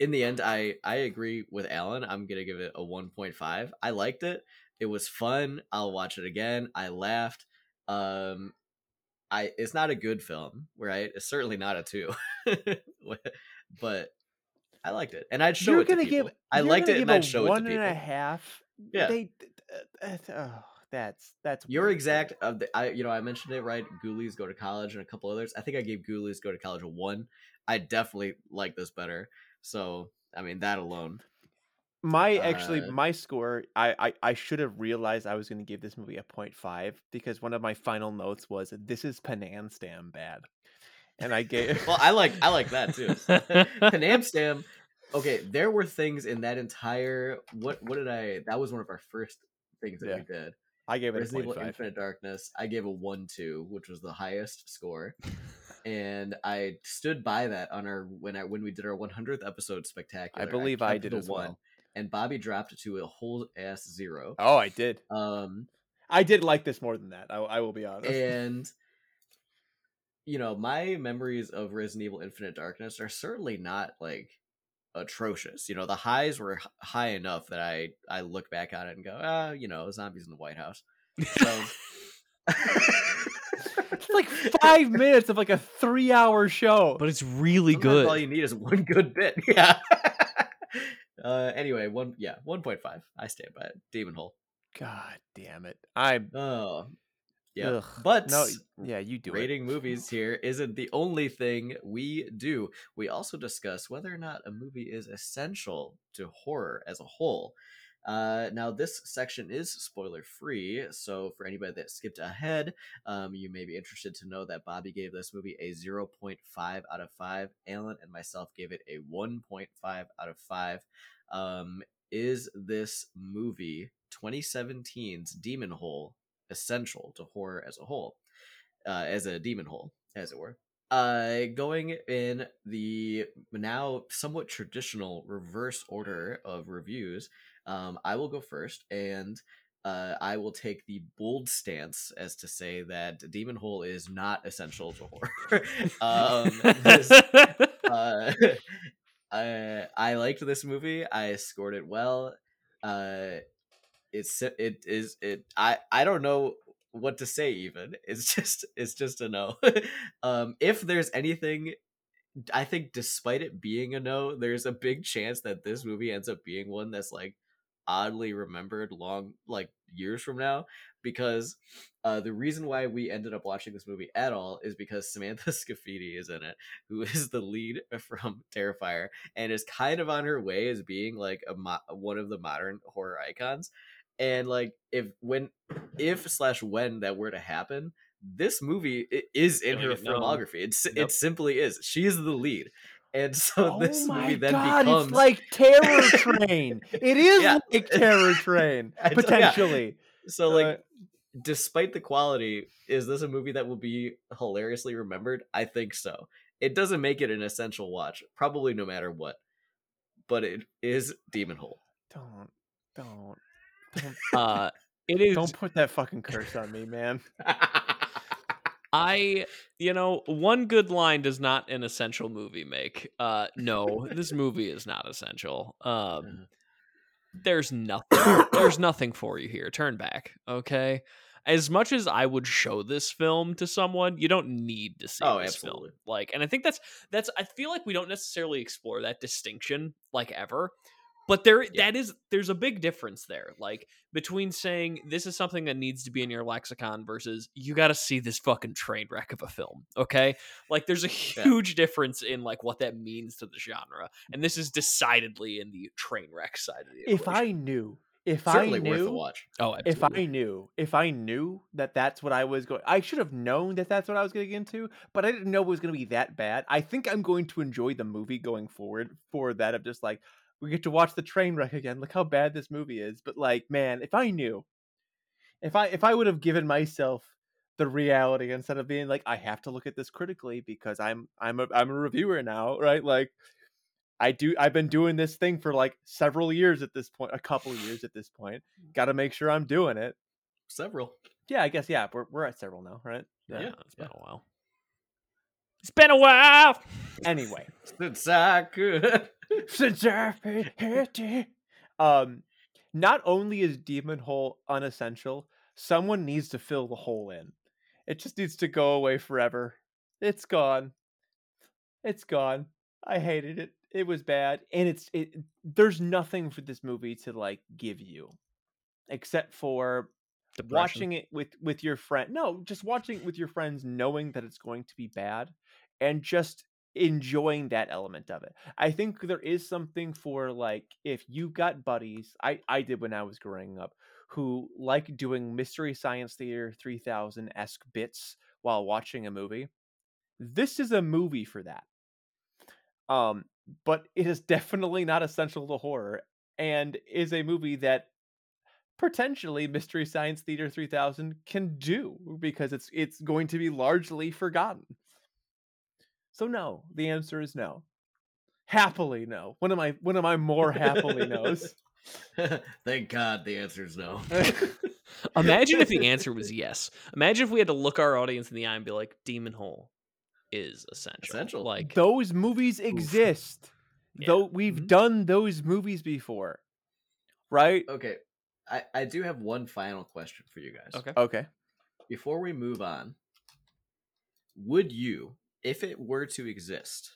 in the end i i agree with alan i'm gonna give it a 1.5 i liked it it was fun i'll watch it again i laughed um I it's not a good film, right? It's certainly not a two, but I liked it, and I'd show You're it gonna people. give. I liked it, and I'd show it one to and people. a half. Yeah. They. Uh, oh, that's that's Your weird. exact of the I you know I mentioned it right. Ghoulies go to college and a couple others. I think I gave Ghoulies go to college a one. I definitely like this better. So I mean that alone. My actually Uh, my score I, I I should have realized I was going to give this movie a 0.5 because one of my final notes was this is Panam Stam bad. And I gave Well, I like I like that too. Panam Stam. Okay, there were things in that entire what what did I? That was one of our first things that Yeah. we did. I gave it a Resident Evil 0.5. Infinite Darkness, I gave a 1 2, which was the highest score. And I stood by that on our when I when we did our 100th episode spectacular. I believe I kept did the as well. And Bobby dropped it to a whole ass zero. Oh, I did. Um I did like this more than that. I, I will be honest. and you know, my memories of Resident Evil Infinite Darkness are certainly not like atrocious. You know, the highs were high enough that I I look back on it and go, ah, you know, zombies in the White House. So it's like five minutes of like a three-hour show. but it's really Sometimes good. All you need is one good bit. Yeah. uh. Anyway, one. Yeah, one point five. I stand by it. Demon Hole. God damn it! I'm Oh. Yeah. Ugh, But no. Yeah, you do it. rating movies here isn't the only thing we do. We also discuss whether or not a movie is essential to horror as a whole. Uh, now, this section is spoiler free, so for anybody that skipped ahead, um, you may be interested to know that Bobby gave this movie a 0.5 out of 5. Alan and myself gave it a 1.5 out of 5. Um, is this movie 2017's Demon Hole essential to horror as a whole? Uh, as a demon hole, as it were. Uh, going in the now somewhat traditional reverse order of reviews, um, I will go first, and uh, I will take the bold stance as to say that Demon Hole is not essential to horror. um, this, uh, I, I liked this movie. I scored it well. Uh, it's it is it. I I don't know what to say. Even it's just it's just a no. um, if there's anything I think despite it being a no, there's a big chance that this movie ends up being one that's like oddly remembered long like years from now because uh, the reason why we ended up watching this movie at all is because Samantha Scafidi is in it, who is the lead from Terrifier and is kind of on her way as being like a mo- one of the modern horror icons. And like if when if slash when that were to happen, this movie is in her filmography. It's yep. it simply is. She is the lead. And so oh this movie then God, becomes it's like Terror Train. it is yeah. like Terror Train potentially. Yeah. So like, uh, despite the quality, is this a movie that will be hilariously remembered? I think so. It doesn't make it an essential watch, probably no matter what, but it is Demon Hole. Don't, don't, don't. Uh, it is. Don't put that fucking curse on me, man. I, you know, one good line does not an essential movie make. Uh, no, this movie is not essential. Um, mm-hmm. there's nothing. there's nothing for you here. Turn back, okay? As much as I would show this film to someone, you don't need to see oh, this absolutely. film. Like, and I think that's that's. I feel like we don't necessarily explore that distinction like ever but there yeah. that is there's a big difference there like between saying this is something that needs to be in your lexicon versus you got to see this fucking train wreck of a film okay like there's a huge yeah. difference in like what that means to the genre and this is decidedly in the train wreck side of the if i knew if Certainly I knew, worth a watch. Oh, absolutely. if I knew, if I knew that that's what I was going, I should have known that that's what I was getting into, but I didn't know it was going to be that bad. I think I'm going to enjoy the movie going forward for that of just like, we get to watch the train wreck again. Look how bad this movie is. But like, man, if I knew, if I if I would have given myself the reality instead of being like, I have to look at this critically because I'm I'm a I'm a reviewer now, right? Like I do I've been doing this thing for like several years at this point, a couple of years at this point. Mm. Gotta make sure I'm doing it. Several. Yeah, I guess yeah, we're we're at several now, right? Yeah, yeah it's been yeah. a while. It's been a while. Anyway. Since I could. Since I've been Um, not only is Demon Hole unessential, someone needs to fill the hole in. It just needs to go away forever. It's gone. It's gone. I hated it. It was bad, and it's it. There's nothing for this movie to like give you, except for Depression. watching it with with your friend. No, just watching it with your friends, knowing that it's going to be bad, and just enjoying that element of it. I think there is something for like if you got buddies, I I did when I was growing up, who like doing Mystery Science Theater 3000 esque bits while watching a movie. This is a movie for that. Um, but it is definitely not essential to horror, and is a movie that potentially Mystery Science Theater 3000 can do because it's it's going to be largely forgotten. So no, the answer is no. Happily no. One of my one of my more happily knows. Thank God the answer is no. Imagine if the answer was yes. Imagine if we had to look our audience in the eye and be like, Demon Hole is essential. Essential. Like those movies exist. Yeah. Though we've mm-hmm. done those movies before. Right? Okay. I, I do have one final question for you guys. Okay. Okay. Before we move on, would you if it were to exist,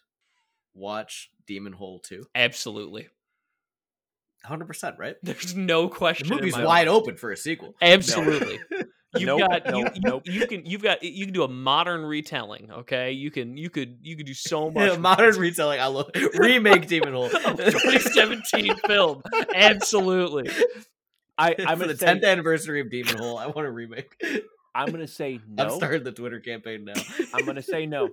watch Demon Hole 2? Absolutely. 100%, right? There's no question. The movie's wide mind. open for a sequel. Absolutely. You've Nope, got you, nope, you, nope. you can you've got you can do a modern retelling. Okay, you can you could you could do so much. with modern this. retelling. I love remake Demon Hole. 2017 film. Absolutely. I, For I'm the say 10th anniversary of Demon Hole. I want a remake. I'm gonna say no. I'm no. starting the Twitter campaign now. I'm gonna say no.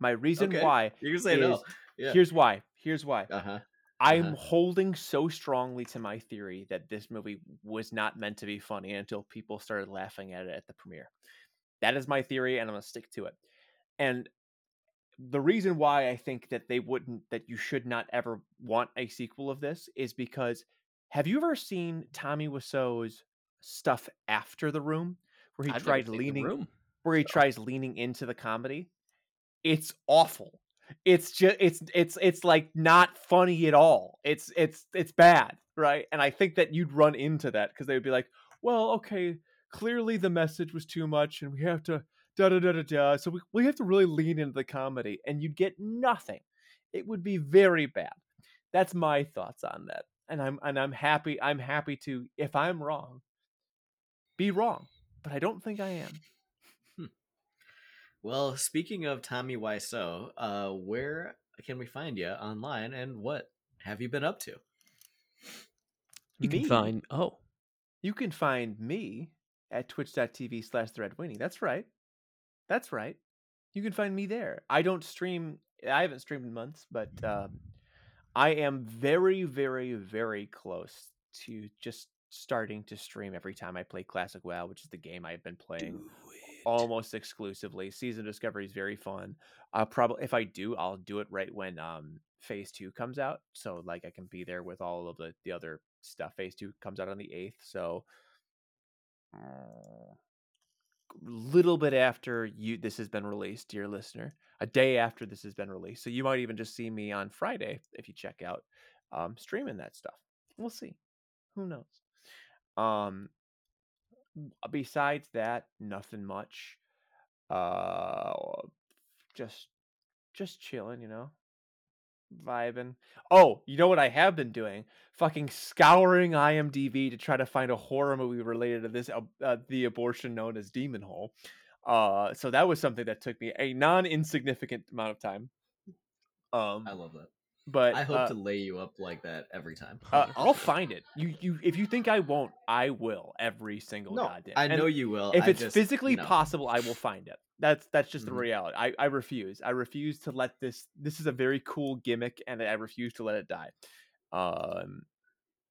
My reason Okay. why You can say no. is- Yeah. here's why. Here's why. Uh huh. I'm Uh-huh. holding so strongly to my theory that this movie was not meant to be funny until people started laughing at it at the premiere. That is my theory, and I'm gonna stick to it. And the reason why I think that they wouldn't, that you should not ever want a sequel of this, is because have you ever seen Tommy Wiseau's stuff after the room, where he I've tried leaning, Room. where he tries leaning into the comedy? It's awful. It's just it's it's it's like not funny at all. It's it's it's bad right? And i think that you'd run into that because they would be like well okay clearly the message was too much and we have to da da da da da. So we, we have to really lean into the comedy and you'd get nothing. It would be very bad. That's my thoughts on that. And i'm and i'm happy i'm happy to if i'm wrong be wrong but i don't think i am Well, speaking of Tommy Wiseau, uh, where can we find you online, and what have you been up to? You can find oh You can find me at twitch.tv slash theredweenie. That's right. That's right. You can find me there. I don't stream, I haven't streamed in months, but um, I am very, very, very close to just starting to stream every time I play Classic WoW, which is the game I've been playing almost exclusively. Season Discovery is very fun. I'll probably if I do, I'll do it right when um phase two comes out. So like I can be there with all of the the other stuff. Phase two comes out on the eighth. So uh, little bit after you this has been released, dear listener. A day after this has been released. So you might even just see me on Friday if you check out um streaming that stuff. We'll see. Who knows? Um besides that, nothing much. Uh, just just chilling, you know, vibing. Oh, you know what I have been doing? Fucking scouring IMDb to try to find a horror movie related to this, uh, uh, the abortion known as Demon Hole. Uh, so that was something that took me a non insignificant amount of time. Um, I love that. But I hope uh, to lay you up like that every time. uh, I'll find it. You you if you think I won't, I will every single no, goddamn. I and- know you will. if I it's just, physically know, possible i will find it that's that's just the Mhm. reality I, I refuse i refuse to let this this is a very cool gimmick and i refuse to let it die um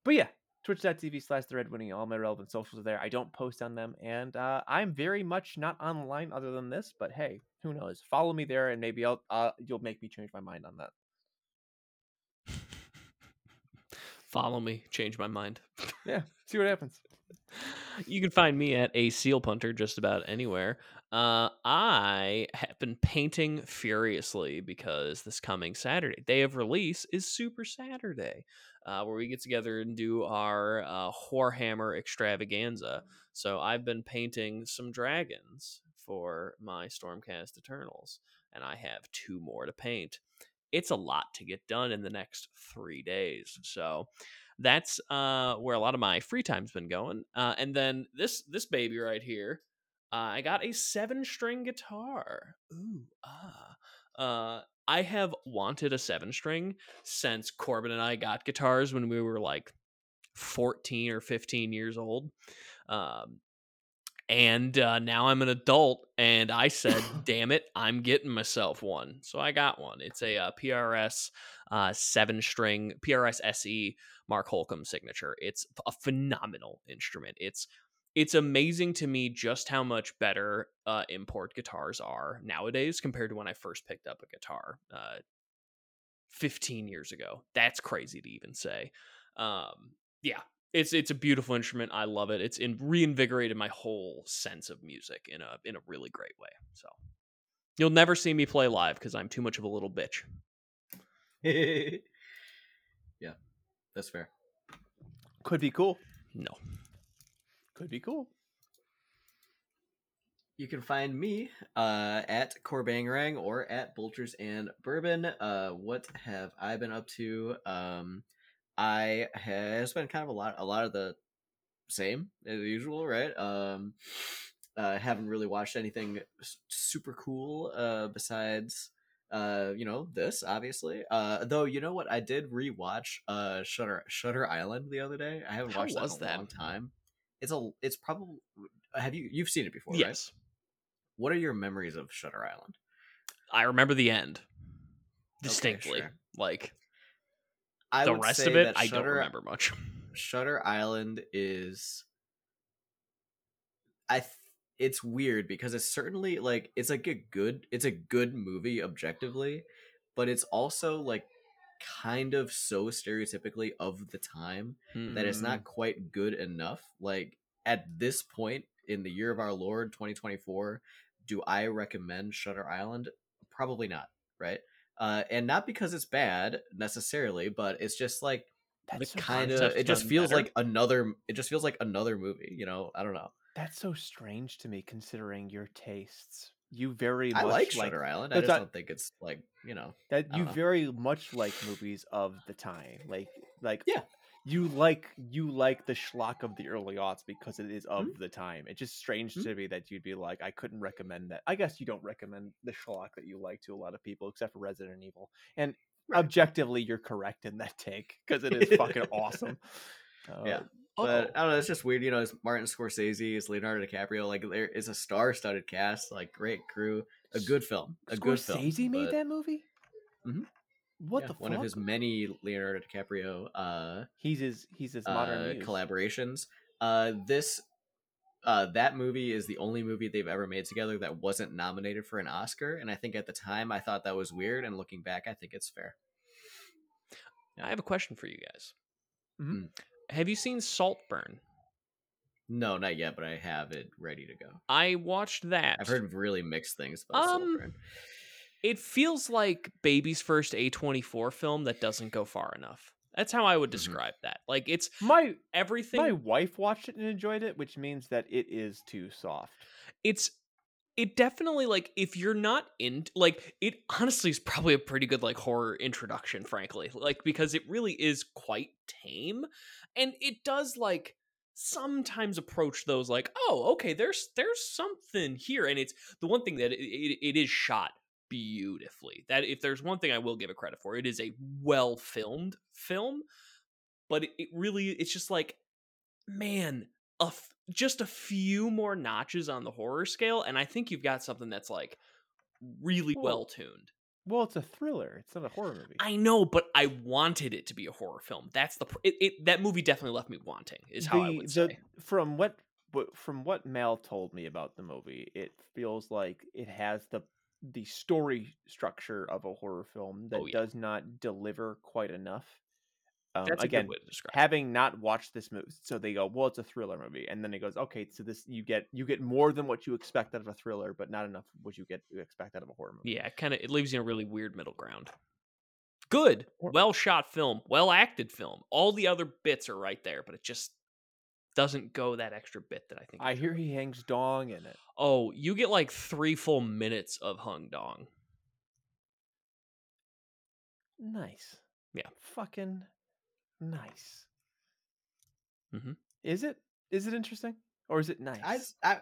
but yeah twitch.tv slash the red weenie all my relevant socials are there i don't post on them and uh i'm very much not online other than this but hey who knows follow me there and maybe i'll uh you'll make me change my mind on that follow me, change my mind. yeah see what happens You can find me at a seal punter just about anywhere. Uh, I have been painting furiously because this coming Saturday, day of release, is Super Saturday, uh, where we get together and do our uh, Warhammer extravaganza. So I've been painting some dragons for my Stormcast Eternals, and I have two more to paint. It's a lot to get done in the next three days. So that's uh, where a lot of my free time's been going. Uh, and then this this baby right here, uh, I got a seven string guitar. Ooh ah. Uh, I have wanted a seven string since Corbin and I got guitars when we were like fourteen or fifteen years old. Um, and uh, now I'm an adult, and I said, "Damn it, I'm getting myself one." So I got one. It's a uh, PRS uh, seven string PRS SE Mark Holcomb signature. It's a phenomenal instrument. It's it's amazing to me just how much better uh, import guitars are nowadays compared to when I first picked up a guitar uh, 15 years ago. That's crazy to even say. Um, yeah, it's it's a beautiful instrument. I love it. It's in, reinvigorated my whole sense of music in a in a really great way. So you'll never see me play live because I'm too much of a little bitch. yeah, that's fair. could be cool No. could be cool You can find me uh, at Corbangarang or at Bolters and Bourbon. Uh, what have I been up to? Um, I has been kind of a lot, a lot of the same as usual, right? Um, uh, haven't really watched anything super cool uh, besides uh, you know this obviously. Uh, though you know what, I did rewatch uh, Shutter Shutter Island the other day. I haven't How watched that in a that? long time. It's a it's probably have you you've seen it before, right? yes, What are your memories of Shutter Island? I remember the end Okay, distinctly. sure. Like I the rest of it, I don't remember much. Shutter Island is I th- it's weird because it's certainly like it's like a good it's a good movie objectively, but it's also like kind of so stereotypically of the time that it's Mm. not quite good enough. Like at this point in the year of our Lord 2024, do I recommend Shutter Island? Probably not, right? Uh, and not because it's bad necessarily, but it's just like That's so kind of it just feels better. like another it just feels like another movie you know i don't know That's so strange to me, considering your tastes. You very i much like shutter island i just not- don't think it's like you know that you know. very much like movies of the time. Like, like Yeah. You like you like the schlock of the early aughts because it is of Mhm. the time. It's just strange Mhm. to me that you'd be like, I couldn't recommend that. I guess you don't recommend the schlock that you like to a lot of people, except for Resident Evil. And Right. objectively, you're correct in that take because it is fucking awesome. Uh, Yeah. Oh, but i don't know it's just weird you know it's martin scorsese it's leonardo dicaprio like there is a star-studded cast like great crew a good film a good film Scorsese made but, that movie. Mhm. What yeah, the one of his many leonardo dicaprio uh He's his he's his uh, modern muse. collaborations. Uh, this uh, that movie is the only movie they've ever made together that wasn't nominated for an Oscar, and I think at the time I thought that was weird, and looking back, I think it's fair. I have a question for you guys. Mhm. Have you seen Saltburn? No, not yet, but I have it ready to go. I watched that. I've heard really mixed things about Um, Saltburn. It feels like baby's first A24 film that doesn't go far enough. That's how I would Mhm. describe that. Like it's My everything my wife watched it and enjoyed it, which means that it is too soft. it's it definitely like if you're not in like it honestly is probably a pretty good like horror introduction frankly like because it really is quite tame and it does like sometimes approach those like oh okay there's there's something here and it's the one thing that it, it, it is shot beautifully that if there's one thing i will give it credit for it is a well filmed film but it, it really it's just like man a f- just a few more notches on the horror scale and i think you've got something that's like really Well, well tuned Well, it's a thriller. It's not a horror movie. i know but i wanted it to be a horror film that's the pr- it, it that movie definitely left me wanting is how i would the- say From what what- from what Mal told me about the movie, it feels like it has the the story structure of a horror film that Oh, yeah. does not deliver quite enough. Um, that's again, a good way to describe it. having not watched this movie, so they go, "Well, it's a thriller movie," and then it goes, "Okay, so this you get you get more than what you expect out of a thriller, but not enough what you get you expect out of a horror movie." yeah kind of it leaves you in a really weird middle ground good well shot film well acted film all the other bits are right there but it just doesn't go that extra bit that i think I hear he hangs dong in it. oh you get like three full minutes of hung dong Nice. Yeah. Fucking nice. Mm-hmm. Is it? Is it interesting? Or is it nice? I, I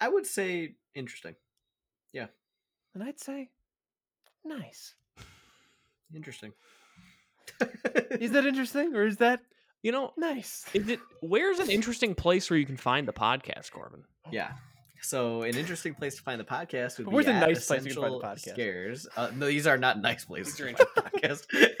I would say interesting, Yeah. and I'd say nice. interesting. Is that interesting or is that you know nice? Is it where's an interesting place where you can find the podcast, Corbin? Yeah. So an interesting place to find the podcast would be Where's a at nice place you can find the Essential podcast? Scares. Uh, no, these are not nice places These to are find the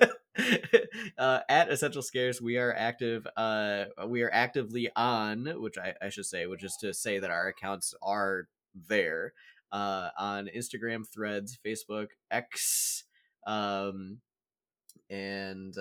podcast. uh, at Essential Scares, we are active. Uh, we are actively on, which I, I should say, which is to say that our accounts are there uh, on Instagram, Threads, Facebook, X, um, and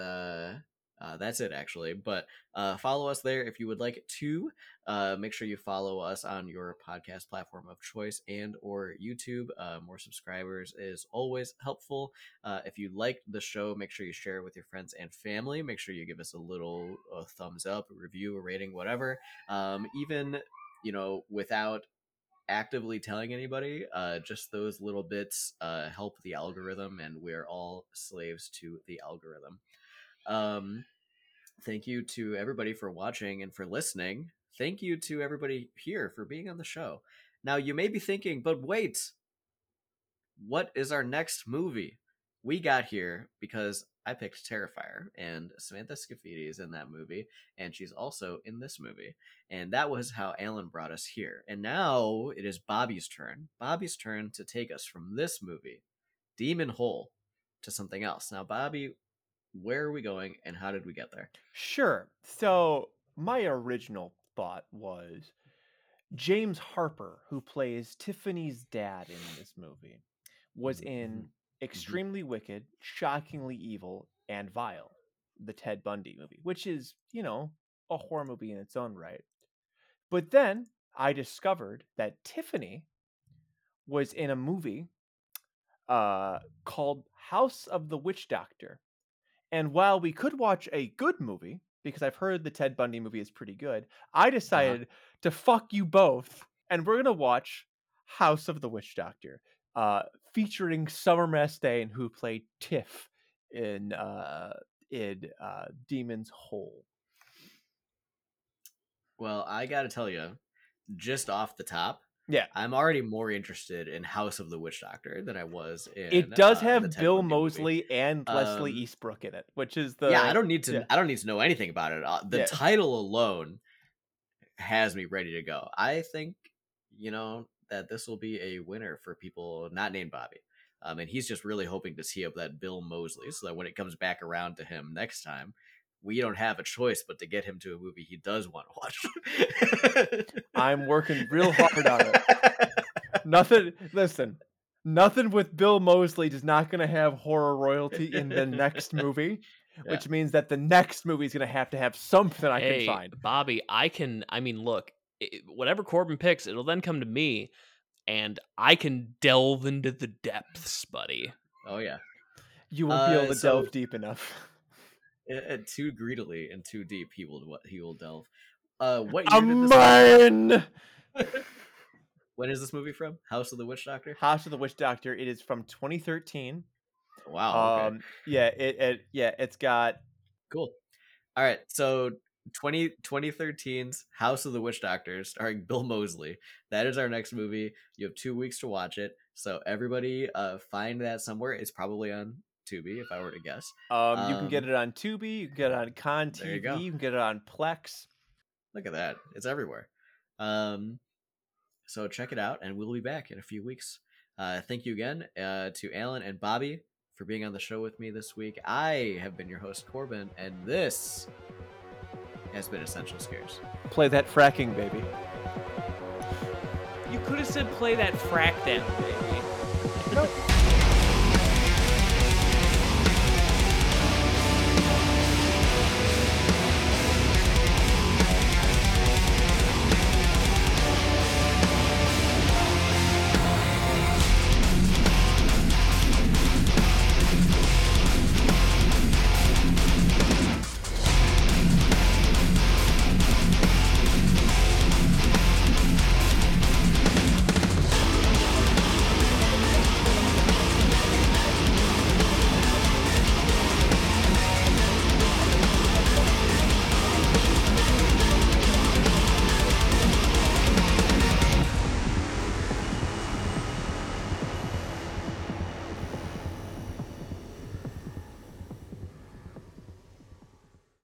uh, that's it actually. But uh, follow us there if you would like to. Uh, make sure you follow us on your podcast platform of choice and or YouTube. Uh, more subscribers is always helpful. Uh, if you like the show, make sure you share it with your friends and family. Make sure you give us a little uh, thumbs up, a review, a rating, whatever. Um, even you know without actively telling anybody, uh, just those little bits uh, help the algorithm, and we're all slaves to the algorithm. Um, thank you to everybody for watching and for listening thank you to everybody here for being on the show. Now, you may be thinking, but wait, what is our next movie? We got here because I picked Terrifier, and Samantha Scafidi is in that movie, and she's also in this movie. And that was how Alan brought us here. And now it is Bobby's turn. Bobby's turn to take us from this movie, Demon Hole, to something else. Now, Bobby, where are we going, and how did we get there? Sure. So my original thought was James Harper, who plays Tiffany's dad in this movie, was mm-hmm, in mm-hmm, mm-hmm. Extremely Wicked, Shockingly Evil, and Vile, the Ted Bundy movie, which is, you know, a horror movie in its own right. But then I discovered that Tiffany was in a movie uh, called House of the Witch Doctor. And while we could watch a good movie, because I've heard the Ted Bundy movie is pretty good, I decided to fuck you both, and we're gonna watch House of the Witch Doctor, uh, featuring Summer Mastain, who played Tiff in uh, in uh, Demon's Hole. Well, I got to tell you, just off the top, Yeah. I'm already more interested in House of the Witch Doctor than I was in. It does uh, have Bill movie. Moseley and Leslie Um, Easterbrook in it, which is the yeah, I don't need to. yeah. I don't need to know anything about it. Uh, The Yeah. title alone has me ready to go. I think you know that this will be a winner for people not named Bobby. Um, and he's just really hoping to tee up that Bill Moseley, so that when it comes back around to him next time, we don't have a choice but to get him to a movie he does want to watch. I'm working real hard on it. Nothing. Listen, nothing with Bill Moseley is not going to have horror royalty in the next movie, which means that the next movie is going to have to have something I hey, can find. Bobby, I can. I mean, look, i whatever Corbin picks, it'll then come to me, and I can delve into the depths, buddy. Oh yeah, You won't be uh, able to so- delve deep enough. Uh, too greedily and too deep, he will what he will delve. Uh, what year did this? When is this movie from? House of the Witch Doctor. House of the Witch Doctor. It is from 2013. Wow. Okay. Um, yeah, it, it yeah, it's got cool. All right. So 20, 2013's House of the Witch Doctor, starring Bill Moseley. That is our next movie. You have two weeks to watch it. So everybody, uh, find that somewhere. It's probably on Tubi, if I were to guess. um, you can get Um, it on Tubi, you can get it on Con there you TV, you can get it on Plex. Look at that. It's everywhere. Um, so check it out, and we'll be back in a few weeks. Uh, thank you again uh, to Alan and Bobby for being on the show with me this week. I have been your host, Corbin, and this has been Essential Scares. Play that fracking, baby. You could have said play that frack down, baby. Nope.